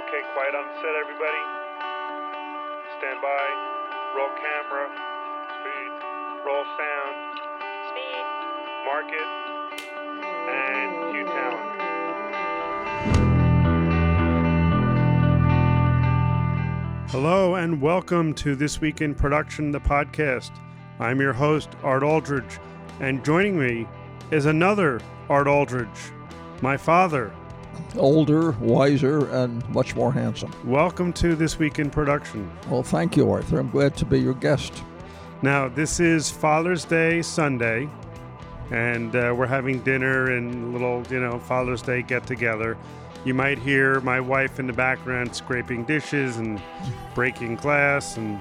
Okay, quiet on set, everybody. Stand by. Roll camera. Speed. Roll sound. Speed. Market. And cue talent. Hello and welcome to This Week in Production, the podcast. I'm your host, Art Aldridge, and joining me is another Art Aldridge, my father. Older, wiser, and much more handsome. Welcome to This Week in Production. Well, thank you, Arthur. I'm glad to be your guest. Now, this is Father's Day Sunday, and uh, we're having dinner and a little, you know, Father's Day get together. You might hear my wife in the background scraping dishes and breaking glass and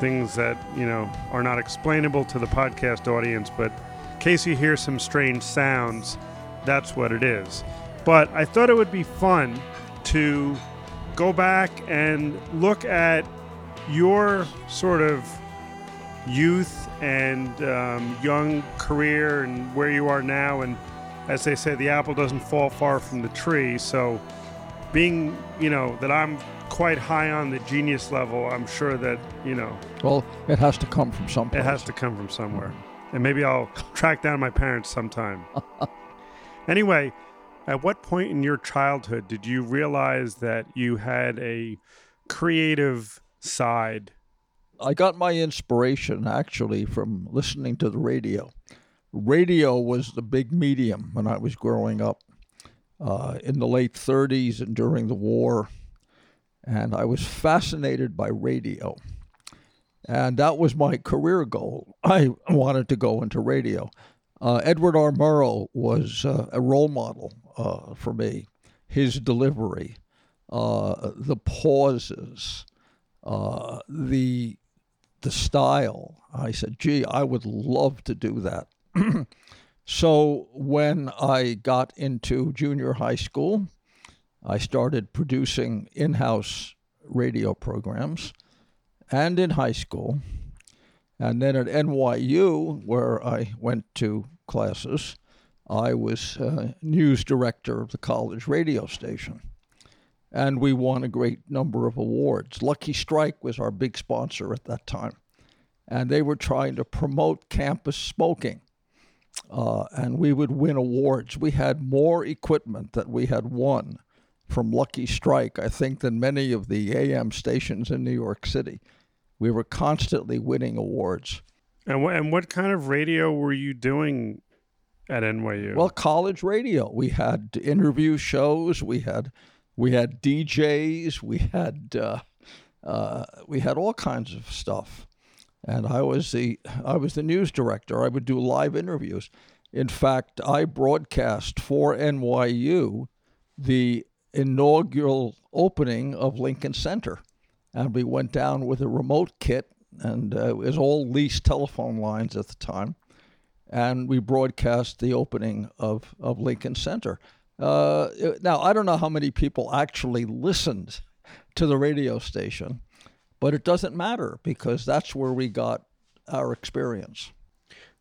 things that, you know, are not explainable to the podcast audience, but in case you hear some strange sounds, that's what it is. But I thought it would be fun to go back and look at your sort of youth and um, young career and where you are now. And as they say, the apple doesn't fall far from the tree. So, being, you know, that I'm quite high on the genius level, I'm sure that, you know, Well, it has to come from someplace. it has to come from somewhere. And maybe I'll track down my parents sometime. anyway, at what point in your childhood did you realize that you had a creative side? I got my inspiration actually from listening to the radio. Radio was the big medium when I was growing up uh, in the late 30s and during the war. And I was fascinated by radio. And that was my career goal. I wanted to go into radio. Uh, Edward R. Murrow was uh, a role model uh, for me. His delivery, uh, the pauses, uh, the the style. I said, "Gee, I would love to do that." so when I got into junior high school, I started producing in-house radio programs, and in high school, and then at NYU, where I went to classes, I was uh, news director of the college radio station. And we won a great number of awards. Lucky Strike was our big sponsor at that time. And they were trying to promote campus smoking. Uh, and we would win awards. We had more equipment that we had won from Lucky Strike, I think, than many of the AM stations in New York City. We were constantly winning awards. And, wh- and what kind of radio were you doing at NYU? Well, college radio. We had interview shows. We had we had DJs. We had uh, uh, we had all kinds of stuff. And I was the I was the news director. I would do live interviews. In fact, I broadcast for NYU the inaugural opening of Lincoln Center, and we went down with a remote kit, and uh, it was all leased telephone lines at the time and we broadcast the opening of, of Lincoln Center. Uh, now, I don't know how many people actually listened to the radio station, but it doesn't matter because that's where we got our experience.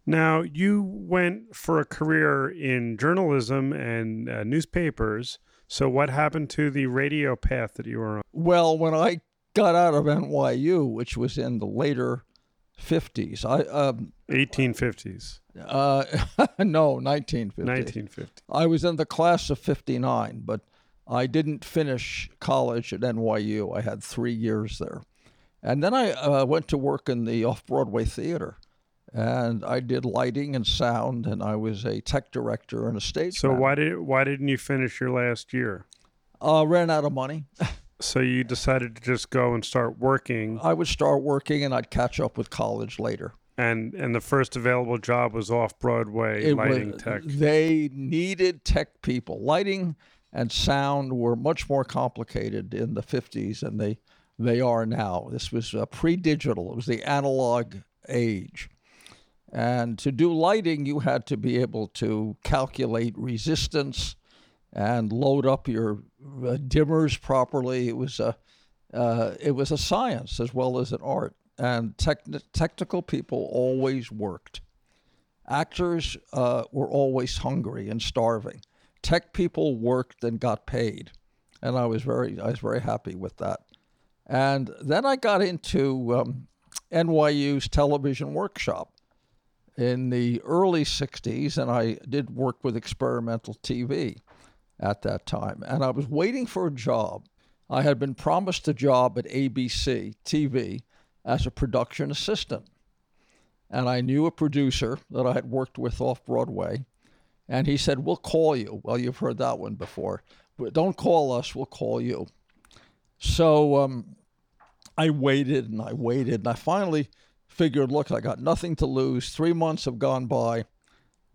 now, you went for a career in journalism and uh, newspapers. So, what happened to the radio path that you were on? Well, when I got out of NYU, which was in the later 50s, I um, 1850s, uh, no 1950. 1950. I was in the class of 59, but I didn't finish college at NYU. I had three years there. And then I uh, went to work in the off Broadway theater. And I did lighting and sound, and I was a tech director and a stage. So, manager. why did why didn't you finish your last year? Uh, ran out of money. So you decided to just go and start working, I would start working, and I'd catch up with college later. and and the first available job was off Broadway It lighting was- tech. They needed tech people. Lighting and sound were much more complicated in the 50s than they they are now. This was uh, pre-digital. It was the analog age. And to do lighting, you had to be able to calculate resistance and load up your uh, dimmers properly. It was a uh, it was a science as well as an art, and techni- technical people always worked. Actors uh, were always hungry and starving. Tech people worked and got paid. and I was very I was very happy with that. And then I got into um, NYU's television workshop in the early '60s, and I did work with experimental TV at that time. And I was waiting for a job. I had been promised a job at ABC TV as a production assistant. And I knew a producer that I had worked with off Broadway. And he said, We'll call you. Well, you've heard that one before. But don't call us, we'll call you. So um, I waited and I waited. And I finally figured, look, I got nothing to lose. Three months have gone by.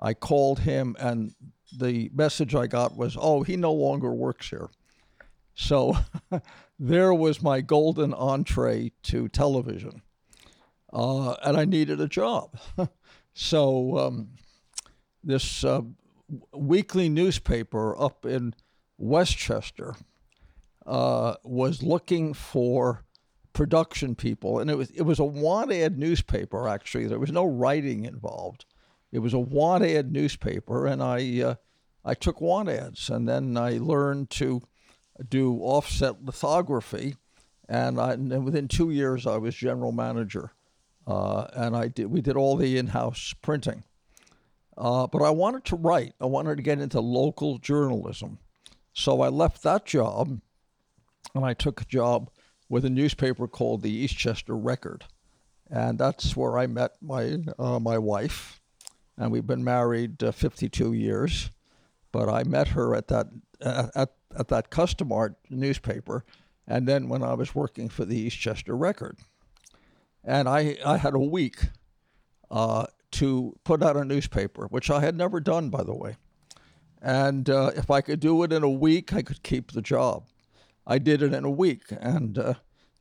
I called him, and the message I got was, oh, he no longer works here. So there was my golden entree to television. Uh, and I needed a job. so um, this uh, weekly newspaper up in Westchester uh, was looking for production people, and it was it was a want ad newspaper. Actually, there was no writing involved. It was a want ad newspaper, and I uh, I took want ads, and then I learned to do offset lithography, and, I, and within two years I was general manager, uh, and I did we did all the in-house printing. Uh, but I wanted to write. I wanted to get into local journalism, so I left that job, and I took a job with a newspaper called the Eastchester Record, and that's where I met my uh, my wife, and we've been married uh, 52 years. But I met her at that at at that Custom Art newspaper, and then when I was working for the Eastchester Record, and I I had a week uh, to put out a newspaper, which I had never done, by the way. And uh, if I could do it in a week, I could keep the job. I did it in a week, and uh,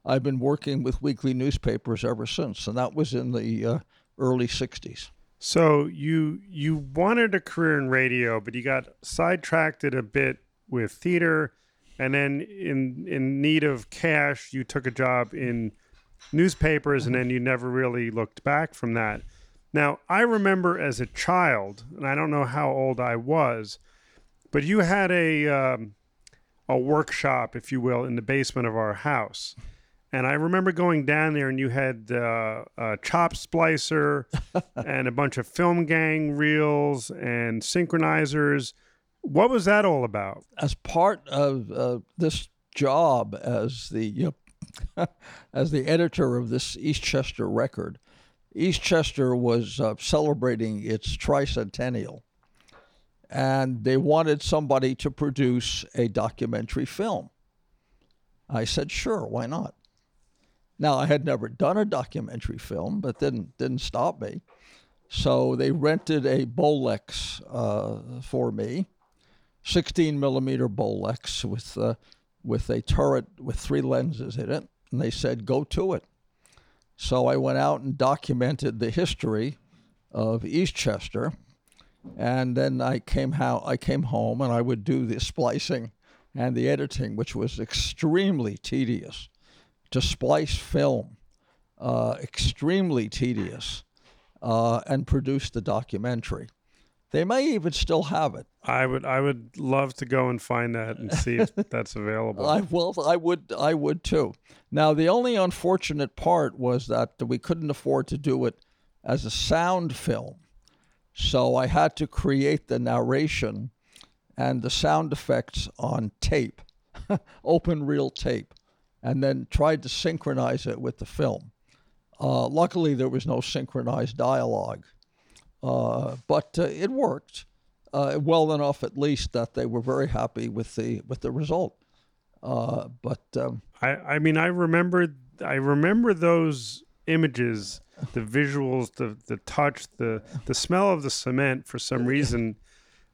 I've been working with weekly newspapers ever since, and that was in the uh, early '60s. So you you wanted a career in radio, but you got sidetracked a bit with theater, and then in in need of cash, you took a job in newspapers, and then you never really looked back from that. Now I remember as a child, and I don't know how old I was, but you had a um, a workshop, if you will, in the basement of our house and I remember going down there, and you had uh, a chop splicer and a bunch of film gang reels and synchronizers. What was that all about? As part of uh, this job as the uh, as the editor of this Eastchester record, Eastchester was uh, celebrating its tricentennial, and they wanted somebody to produce a documentary film. I said, sure, why not? Now, I had never done a documentary film, but didn't didn't stop me. So they rented a Bolex uh, for me, 16 millimeter Bolex with uh, with a turret with three lenses in it, and they said go to it. So I went out and documented the history of Eastchester, and then I came how I came home and I would do the splicing and the editing, which was extremely tedious to splice film, uh, extremely tedious, uh, and produce the documentary. They may even still have it. I would I would love to go and find that and see if that's available. I well I would I would too. Now the only unfortunate part was that we couldn't afford to do it as a sound film. So I had to create the narration and the sound effects on tape, open reel tape and then tried to synchronize it with the film. Uh, luckily, there was no synchronized dialogue, uh, but uh, it worked uh, well enough, at least, that they were very happy with the with the result. Uh, but um, I, I mean, I remember I remember those images, the visuals, the the touch, the the smell of the cement for some reason,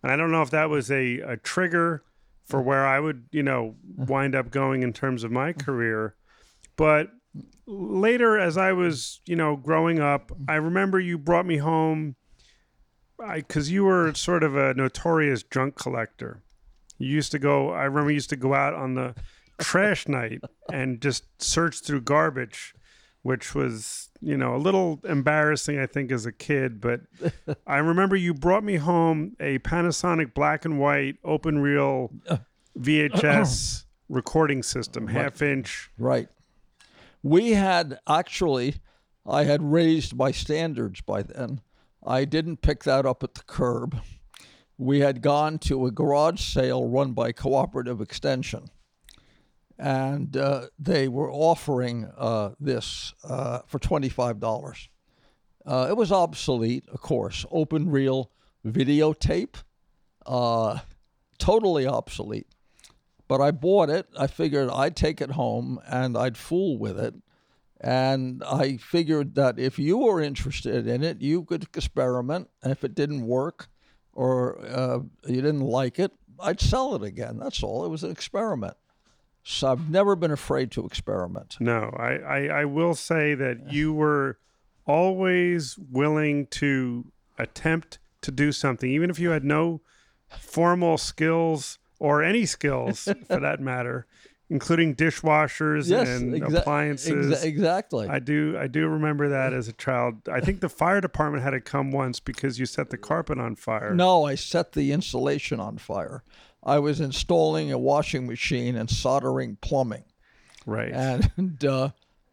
and I don't know if that was a, a trigger for where I would, you know, uh-huh. wind up going in terms of my uh-huh. career. But later, as I was, you know, growing up, mm-hmm. I remember you brought me home because you were sort of a notorious junk collector. You used to go, I remember you used to go out on the trash night and just search through garbage, which was, you know, a little embarrassing, I think, as a kid. But I remember you brought me home a Panasonic black and white open reel uh. VHS recording system, half inch. Right. We had actually, I had raised my standards by then. I didn't pick that up at the curb. We had gone to a garage sale run by Cooperative Extension, and uh, they were offering uh, this uh, for $25. Uh, it was obsolete, of course, open reel videotape, uh, totally obsolete. But I bought it. I figured I'd take it home and I'd fool with it. And I figured that if you were interested in it, you could experiment. And if it didn't work or uh, you didn't like it, I'd sell it again. That's all. It was an experiment. So I've never been afraid to experiment. No, I, I, I will say that you were always willing to attempt to do something, even if you had no formal skills or any skills for that matter, including dishwashers Yes, and exa- appliances. exa- exactly. I do I do remember that as a child. I think the fire department had to come once because you set the carpet on fire. No, I set the insulation on fire. I was installing a washing machine and soldering plumbing, Right. and uh,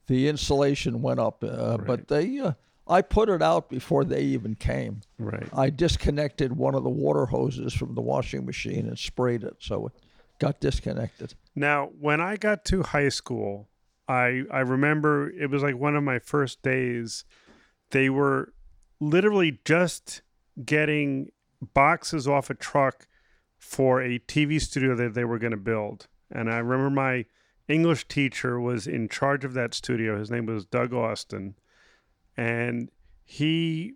the insulation went up. Uh, But they, uh, I put it out before they even came. right. I disconnected one of the water hoses from the washing machine and sprayed it, so it got disconnected. Now, when I got to high school, I I remember it was like one of my first days. They were literally just getting boxes off a truck for a TV studio that they were going to build. And I remember my English teacher was in charge of that studio. His name was Doug Austin. And he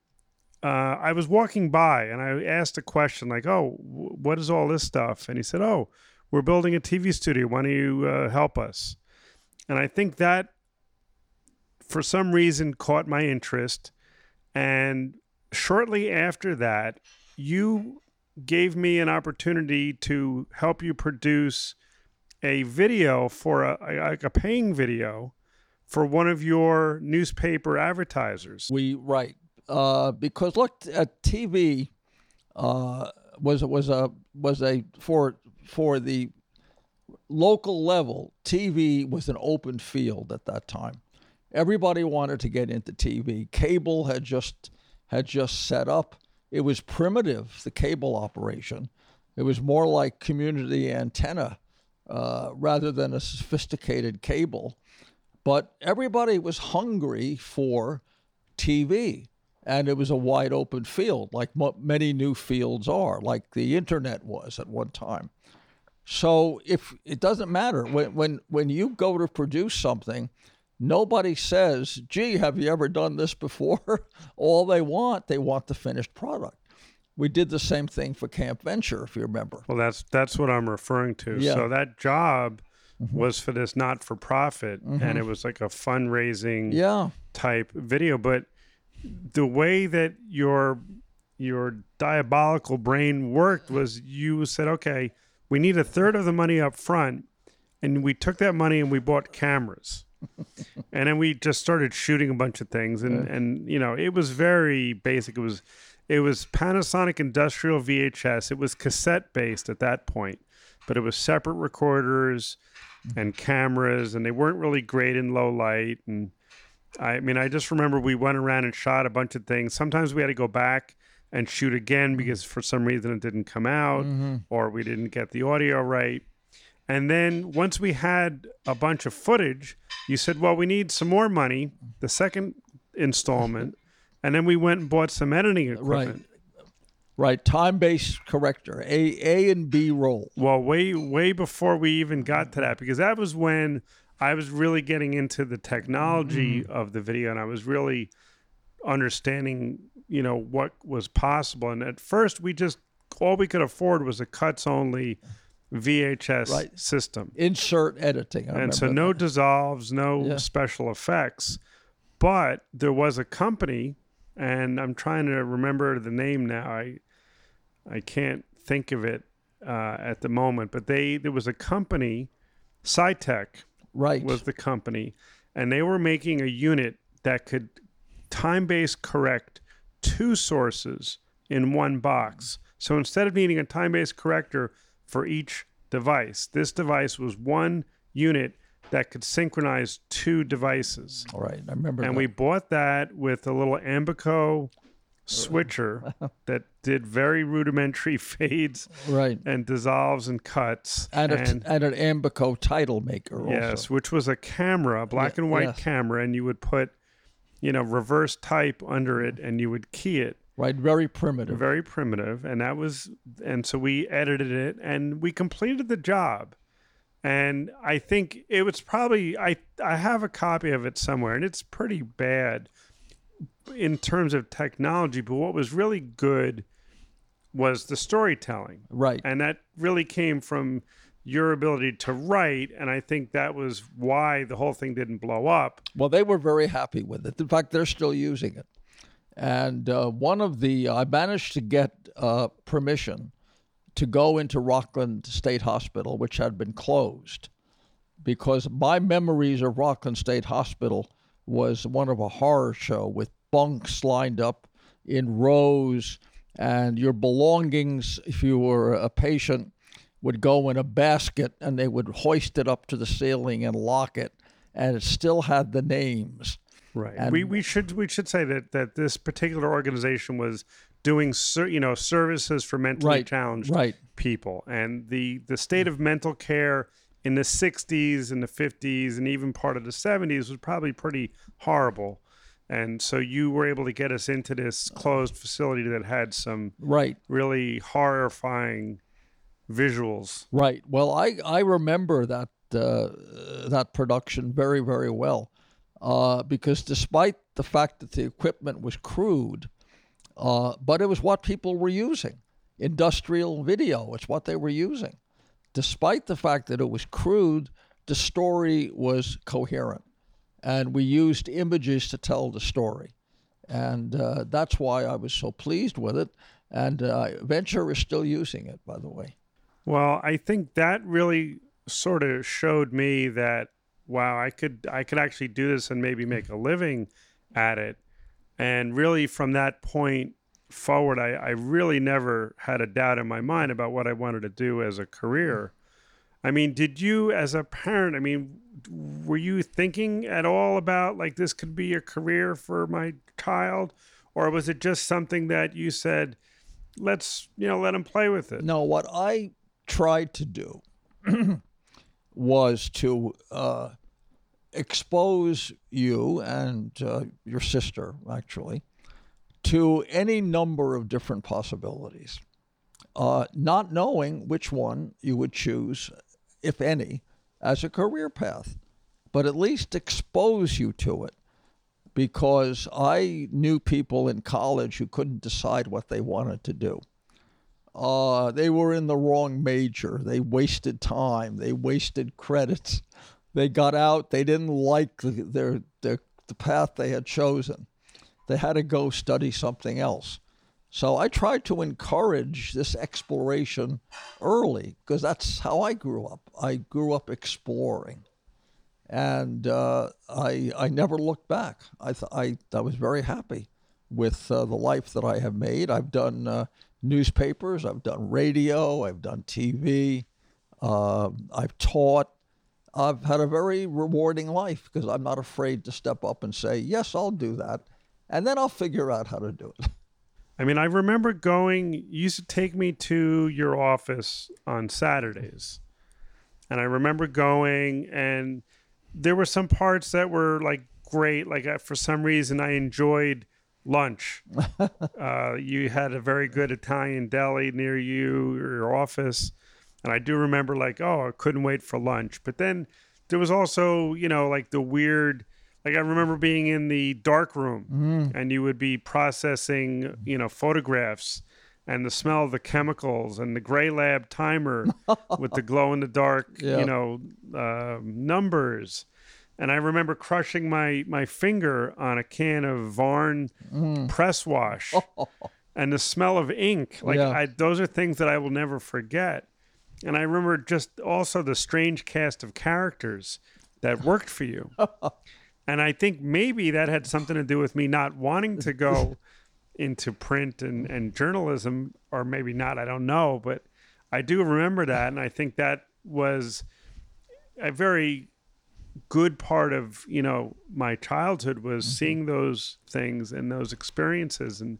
uh, I was walking by and I asked a question like, "Oh, wh- what is all this stuff?" And he said, "Oh, we're building a TV studio. Why don't you uh, help us?" And I think that, for some reason, caught my interest. And shortly after that, you gave me an opportunity to help you produce a video for a, a, a paying video for one of your newspaper advertisers. We right uh, because look, at TV uh, was was a was a for for the local level. TV was an open field at that time. Everybody wanted to get into TV. Cable had just had just set up. It was primitive, the cable operation. It was more like community antenna uh, rather than a sophisticated cable. But everybody was hungry for TV, and it was a wide open field, like mo- many new fields are, like the internet was at one time. So if it doesn't matter when when when you go to produce something, nobody says, "Gee, have you ever done this before?" All they want, they want the finished product. We did the same thing for Camp Venture, if you remember. Well, that's that's what I'm referring to. Yeah. So that job mm-hmm. was for this not for profit, and mm-hmm. it was like a fundraising Yeah, type video. But the way that your your diabolical brain worked was you said, okay, we need a third of the money up front, and we took that money and we bought cameras. And then we just started shooting a bunch of things and and you know it was very basic. It was it was Panasonic industrial VHS it was cassette based at that point but it was separate recorders and cameras and they weren't really great in low light. And I mean, I just remember we went around and shot a bunch of things. Sometimes we had to go back and shoot again mm-hmm. because for some reason it didn't come out mm-hmm. or we didn't get the audio right. And then once we had a bunch of footage, you said, well, we need some more money, the second installment. and then we went and bought some editing equipment. right. Right. Time-based corrector, A A and B roll. Well, way way before we even got to that, because that was when I was really getting into the technology mm-hmm. of the video, and I was really understanding, you know, what was possible. And at first, we just all we could afford was a cuts only VHS Right. system, Insert editing. I and so no that. dissolves, no Yeah. special effects. But there was a company, and I'm trying to remember the name now. I I can't think of it uh, at the moment, but they there was a company, SciTech right. was the company, and they were making a unit that could time based correct two sources in one box. So instead of needing a time based corrector for each device. This device was one unit that could synchronize two devices. All right, I remember. And that. we bought that with a little Ambico switcher that did very rudimentary fades right and dissolves and cuts. and, a, and an Ambico title maker. Also. yes, which was a camera, a black Yeah, and white yes. camera, and you would put, you know, reverse type under it, and you would key it. Right, very primitive. Very primitive, and that was, and so we edited it, and we completed the job. And I think it was probably I I have a copy of it somewhere, and it's pretty bad in terms of technology. But what was really good was the storytelling right, and that really came from your ability to write and i think that was why the whole thing didn't blow up Well, they were very happy with it. In fact, they're still using it. And uh, one of the, I managed to get uh, permission to go into Rockland State Hospital, which had been closed, because my memories of Rockland State Hospital was one of a horror show with bunks lined up in rows, and your belongings, if you were a patient, would go in a basket and they would hoist it up to the ceiling and lock it and it still had the names. Right And- we, we should we should say that that this particular organization was doing ser- you know services for mentally Right, challenged Right. people and the the state of mental care in the 60s and the 50s and even part of the 70s was probably pretty horrible and so you were able to get us into this closed facility that had some Right. really horrifying visuals. Right. Well, I I remember that uh, that production very very well, uh, because despite the fact that the equipment was crude, uh, but it was what people were using. Industrial video. It's what they were using. Despite the fact that it was crude, the story was coherent, and we used images to tell the story, and uh, that's why I was so pleased with it. And uh, Venture is still using it, by the way. Well, I think that really sort of showed me that wow, I could I could actually do this and maybe make a living at it. And really from that point forward, I, I really never had a doubt in my mind about what I wanted to do as a career. I mean, did you as a parent, I mean, were you thinking at all about like this could be a career for my child? Or was it just something that you said, let's, you know, let him play with it? No, what I tried to do was to uh, expose you and uh, your sister, actually, to any number of different possibilities, uh, not knowing which one you would choose, if any, as a career path, but at least expose you to it. Because I knew people in college who couldn't decide what they wanted to do uh, they were in the wrong major. They wasted time. They wasted credits. They got out. They didn't like the, their, their the path they had chosen. They had to go study something else. So I tried to encourage this exploration early because that's how I grew up. I grew up exploring, and uh, I I never looked back. I th- I I was very happy with uh, the life that I have made. I've done uh, newspapers, I've done radio, I've done TV, uh, I've taught. I've had a very rewarding life because I'm not afraid to step up and say, yes, I'll do that. And then I'll figure out how to do it. I mean, I remember going, you used to take me to your office on Saturdays. And I remember going, and there were some parts that were like great. Like, I, for some reason, I enjoyed lunch. uh, you had a very good Italian deli near you, your office. And I do remember, like, oh, I couldn't wait for lunch. But then there was also, you know, like the weird, like I remember being in the dark room and you would be processing, you know, photographs and the smell of the chemicals and the gray lab timer with the glow in the dark, you know, uh, numbers. And I remember crushing my my finger on a can of Varn press wash and the smell of ink. Like Yeah. I, those are things that I will never forget. And I remember just also the strange cast of characters that worked for you. and I think maybe that had something to do with me not wanting to go into print and, and journalism, or maybe not, I don't know. But I do remember that, and I think that was a very good part of you know my childhood was Mm-hmm. seeing those things and those experiences, and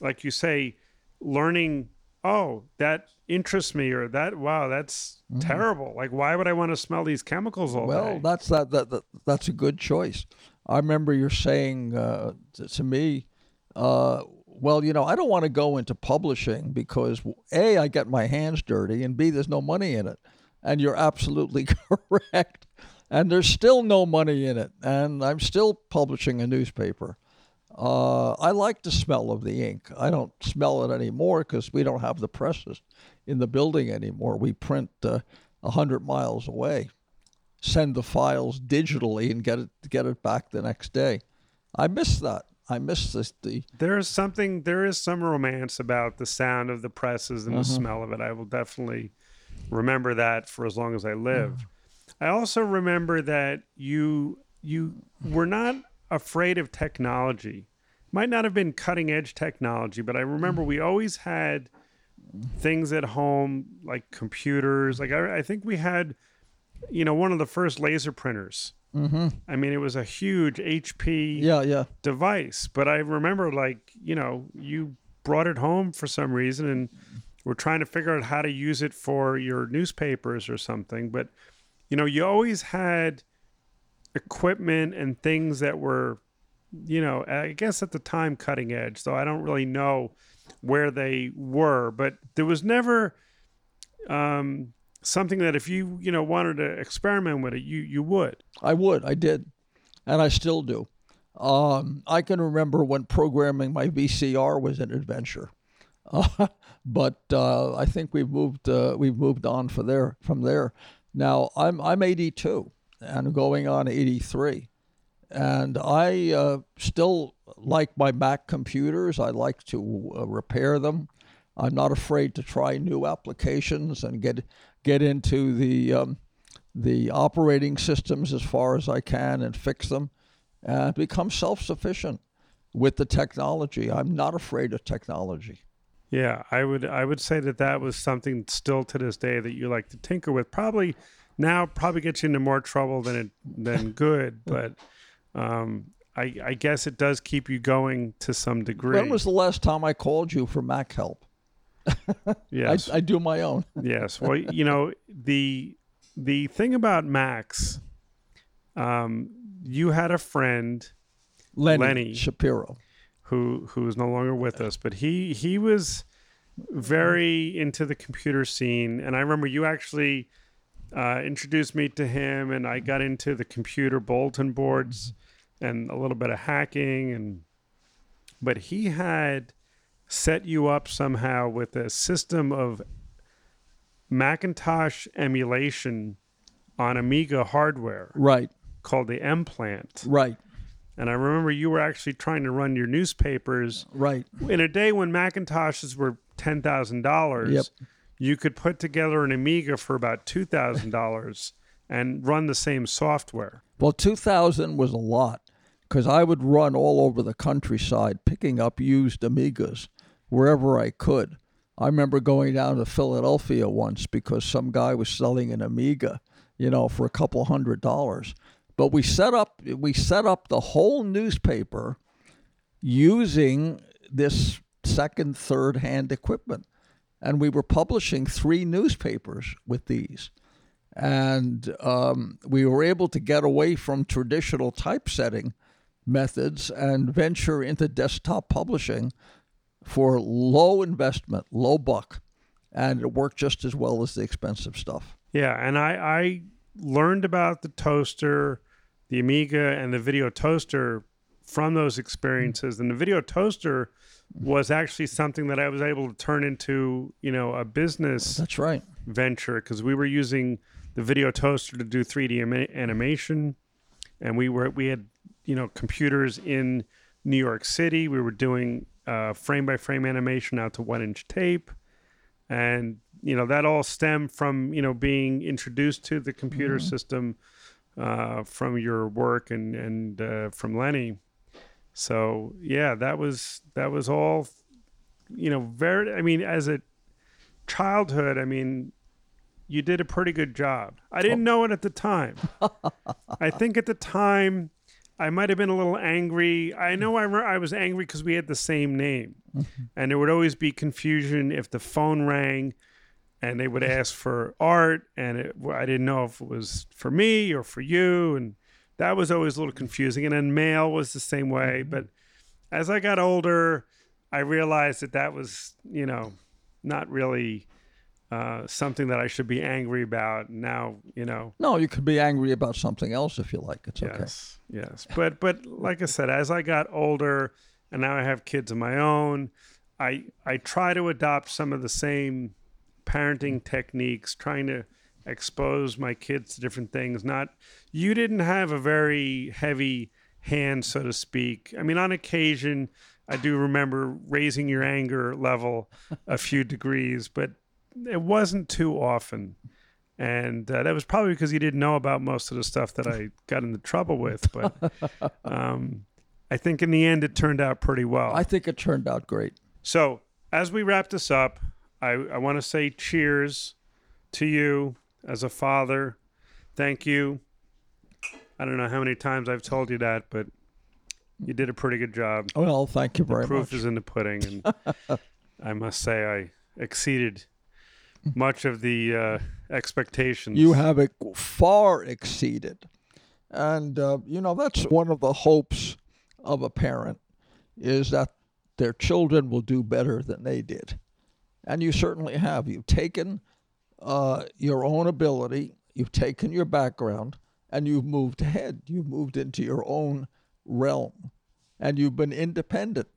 like you say, learning. Oh, that interests me, or that wow, that's terrible. Like, why would I want to smell these chemicals all. Well, day? that's that, that, that that's a good choice. I remember you're saying uh, to, to me, uh, well, you know, I don't want to go into publishing because a I get my hands dirty, and b there's no money in it. And you're absolutely correct. And there's still no money in it, and I'm still publishing a newspaper. Uh, I like the smell of the ink. I don't smell it anymore because we don't have the presses in the building anymore. We print uh, a hundred miles away send the files digitally and get it get it back the next day. I miss that. I miss this the there is something there is some romance about the sound of the presses and the smell of it i will definitely remember that for as long as i live i also remember that you you were not afraid of technology might not have been cutting edge technology but i remember we always had things at home like computers like i, I think we had you know one of the first laser printers mm-hmm. i mean it was a huge hp yeah yeah device. But I remember, like, you know, you brought it home for some reason and we're trying to figure out how to use it for your newspapers or something. But, you know, you always had equipment and things that were, you know, I guess at the time cutting edge. So I don't really know where they were, but there was never um, something that if you, you know, wanted to experiment with it, you, you would. I would. I did, and I still do. Um, I can remember when programming my VCR was an adventure, uh, but uh, I think we've moved uh, we've moved on for there from there. Now I'm I'm 82 and going on 83, and I uh, still like my Mac computers. I like to uh, repair them. I'm not afraid to try new applications and get get into the um, the operating systems as far as I can and fix them and become self sufficient with the technology. I'm not afraid of technology. Yeah, I would I would say that that was something still to this day that you like to tinker with. Probably now probably gets you into more trouble than it than good, but um, I I guess it does keep you going to some degree. When was the last time I called you for Mac help? yes, I, I do my own. yes. Well, you know the the thing about Macs, um, you had a friend Lenny, Lenny. Shapiro. who who is no longer with us, but he he was very into the computer scene, and I remember you actually uh, introduced me to him, and I got into the computer bulletin boards and a little bit of hacking, and but he had set you up somehow with a system of Macintosh emulation on Amiga hardware Right, called the Emplant. right, And I remember you were actually trying to run your newspapers right. in a day when Macintoshes were ten thousand dollars. Yep. You could put together an Amiga for about two thousand dollars and run the same software. Well, 2000 was a lot because I would run all over the countryside picking up used Amigas wherever I could. I remember going down to Philadelphia once because some guy was selling an Amiga, you know, for a couple hundred dollars. But we set up we set up the whole newspaper using this second, third hand equipment. And we were publishing three newspapers with these and um, we were able to get away from traditional typesetting methods and venture into desktop publishing for low investment, low buck, and it worked just as well as the expensive stuff. Yeah, and I, I learned about the toaster, the Amiga, and the video toaster from those experiences. And the video toaster was actually something that I was able to turn into, you know, a business That's right. venture because we were using the video toaster to do 3D ama- animation, and we were we had you know computers in New York City. We were doing uh, frame by frame animation out to one inch tape, and you know that all stemmed from you know being introduced to the computer system uh, from your work and and uh, from Lenny. So yeah, that was that was all you know very. I mean, as a childhood, I mean, you did a pretty good job. I didn't oh. know it at the time. I think at the time, I might have been a little angry. I know I, re- I was angry because we had the same name. Mm-hmm. And there would always be confusion if the phone rang and they would ask for art. And it, I didn't know if it was for me or for you. And that was always a little confusing. And then mail was the same way. But as I got older, I realized that that was, you know, not really uh, something that I should be angry about. Now, you know, No, you could be angry about something else if you like. It's okay. yes, yes. But but like I said, as I got older and now I have kids of my own, I I try to adopt some of the same parenting techniques, trying to expose my kids to different things. Not you didn't have a very heavy hand, so to speak. I mean, on occasion, I do remember raising your anger level a few degrees, but it wasn't too often. And uh, that was probably because you didn't know about most of the stuff that I got into trouble with. But um, I think in the end, it turned out pretty well. I think it turned out great. So, as we wrap this up, I, I want to say cheers to you as a father. Thank you. I don't know how many times I've told you that, but you did a pretty good job. Well, thank you very the Proof much. is in the pudding, and I must say I exceeded much of the uh, expectations. You have it far exceeded. And, uh, you know, that's one of the hopes of a parent is that their children will do better than they did. And you certainly have. You've taken uh, your own ability, you've taken your background, and you've moved ahead. You've moved into your own realm. And you've been independent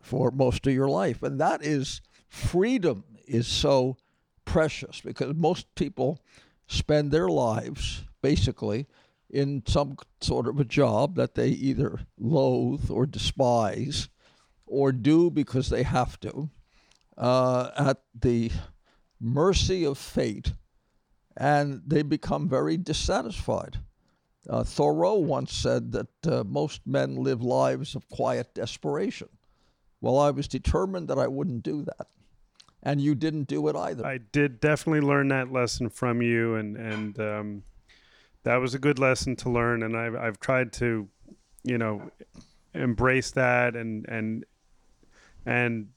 for most of your life. And that is freedom is so precious because most people spend their lives basically in some sort of a job that they either loathe or despise or do because they have to uh, at the mercy of fate and they become very dissatisfied. Uh, Thoreau once said that uh, most men live lives of quiet desperation. Well, I was determined that I wouldn't do that. And you didn't do it either. I did definitely learn that lesson from you, and and um, that was a good lesson to learn. And I've I've tried to, you know, embrace that, and and and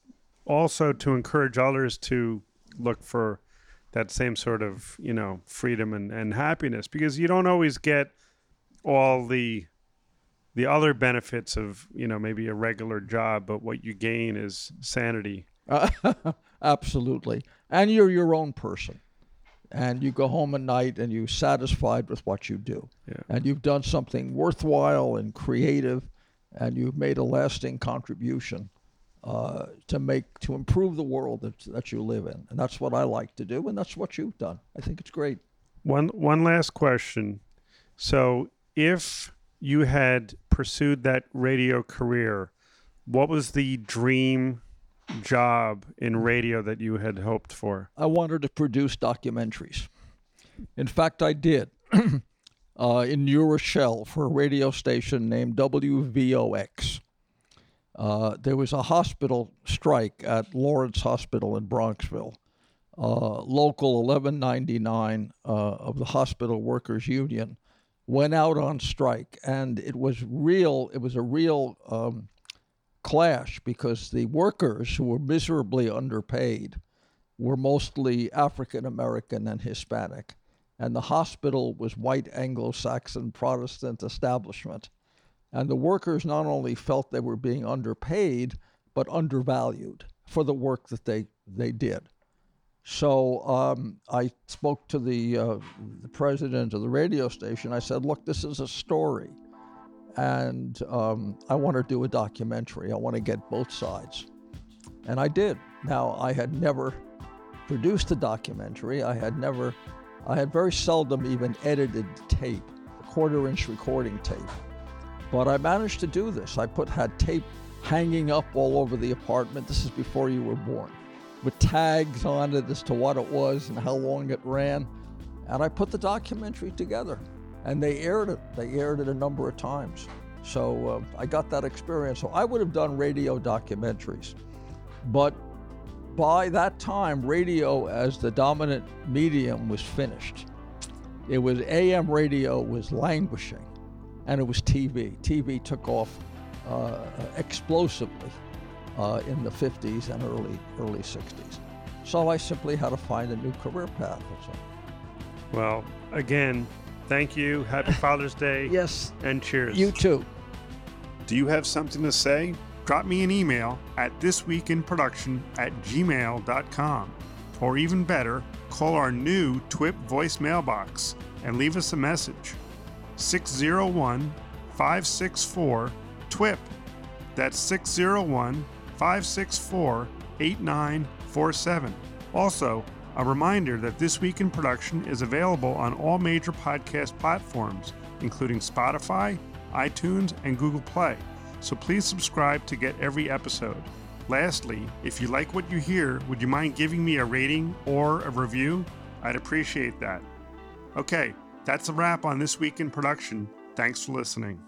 also to encourage others to look for that same sort of you know freedom and, and happiness because you don't always get all the the other benefits of you know maybe a regular job but what you gain is sanity Absolutely. And you're your own person. And you go home at night and you're satisfied with what you do. Yeah. And you've done something worthwhile and creative, and you've made a lasting contribution uh, to make to improve the world that, that you live in. And that's what I like to do, and that's what you've done. I think it's great. One one last question. So, if you had pursued that radio career, what was the dream job in radio that you had hoped for? I wanted to produce documentaries. In fact, I did uh, in New Rochelle for a radio station named WVOX. Uh, there was a hospital strike at Lawrence Hospital in Bronxville. Uh, local 1199 uh, of the Hospital Workers Union went out on strike, and it was real. It was a real um, clash because the workers who were miserably underpaid were mostly African American and Hispanic, and the hospital was white Anglo Saxon Protestant establishment. And the workers not only felt they were being underpaid, but undervalued for the work that they, they did. So um, I spoke to the, uh, the president of the radio station. I said, Look, this is a story and um, I want to do a documentary. I want to get both sides. And I did. Now, I had never produced a documentary. I had never, I had very seldom even edited tape, quarter inch recording tape. But I managed to do this. I put had tape hanging up all over the apartment. This is before you were born, with tags on it as to what it was and how long it ran. And I put the documentary together and they aired it. They aired it a number of times. So uh, I got that experience. So I would have done radio documentaries, but by that time, radio as the dominant medium was finished. It was AM radio was languishing, and it was TV. TV took off uh, explosively uh, in the 50s and early early 60s. So I simply had to find a new career path. Well, again, thank you. Happy Father's Day. yes. And cheers. You too. Do you have something to say? Drop me an email at thisweekinproduction at gmail.com. Or even better, call our new TWIP voicemail box and leave us a message. 601 564 TWIP. That's 601 564 8947. Also, a reminder that This Week in Production is available on all major podcast platforms, including Spotify, iTunes, and Google Play. So please subscribe to get every episode. Lastly, if you like what you hear, would you mind giving me a rating or a review? I'd appreciate that. Okay, that's a wrap on This Week in Production. Thanks for listening.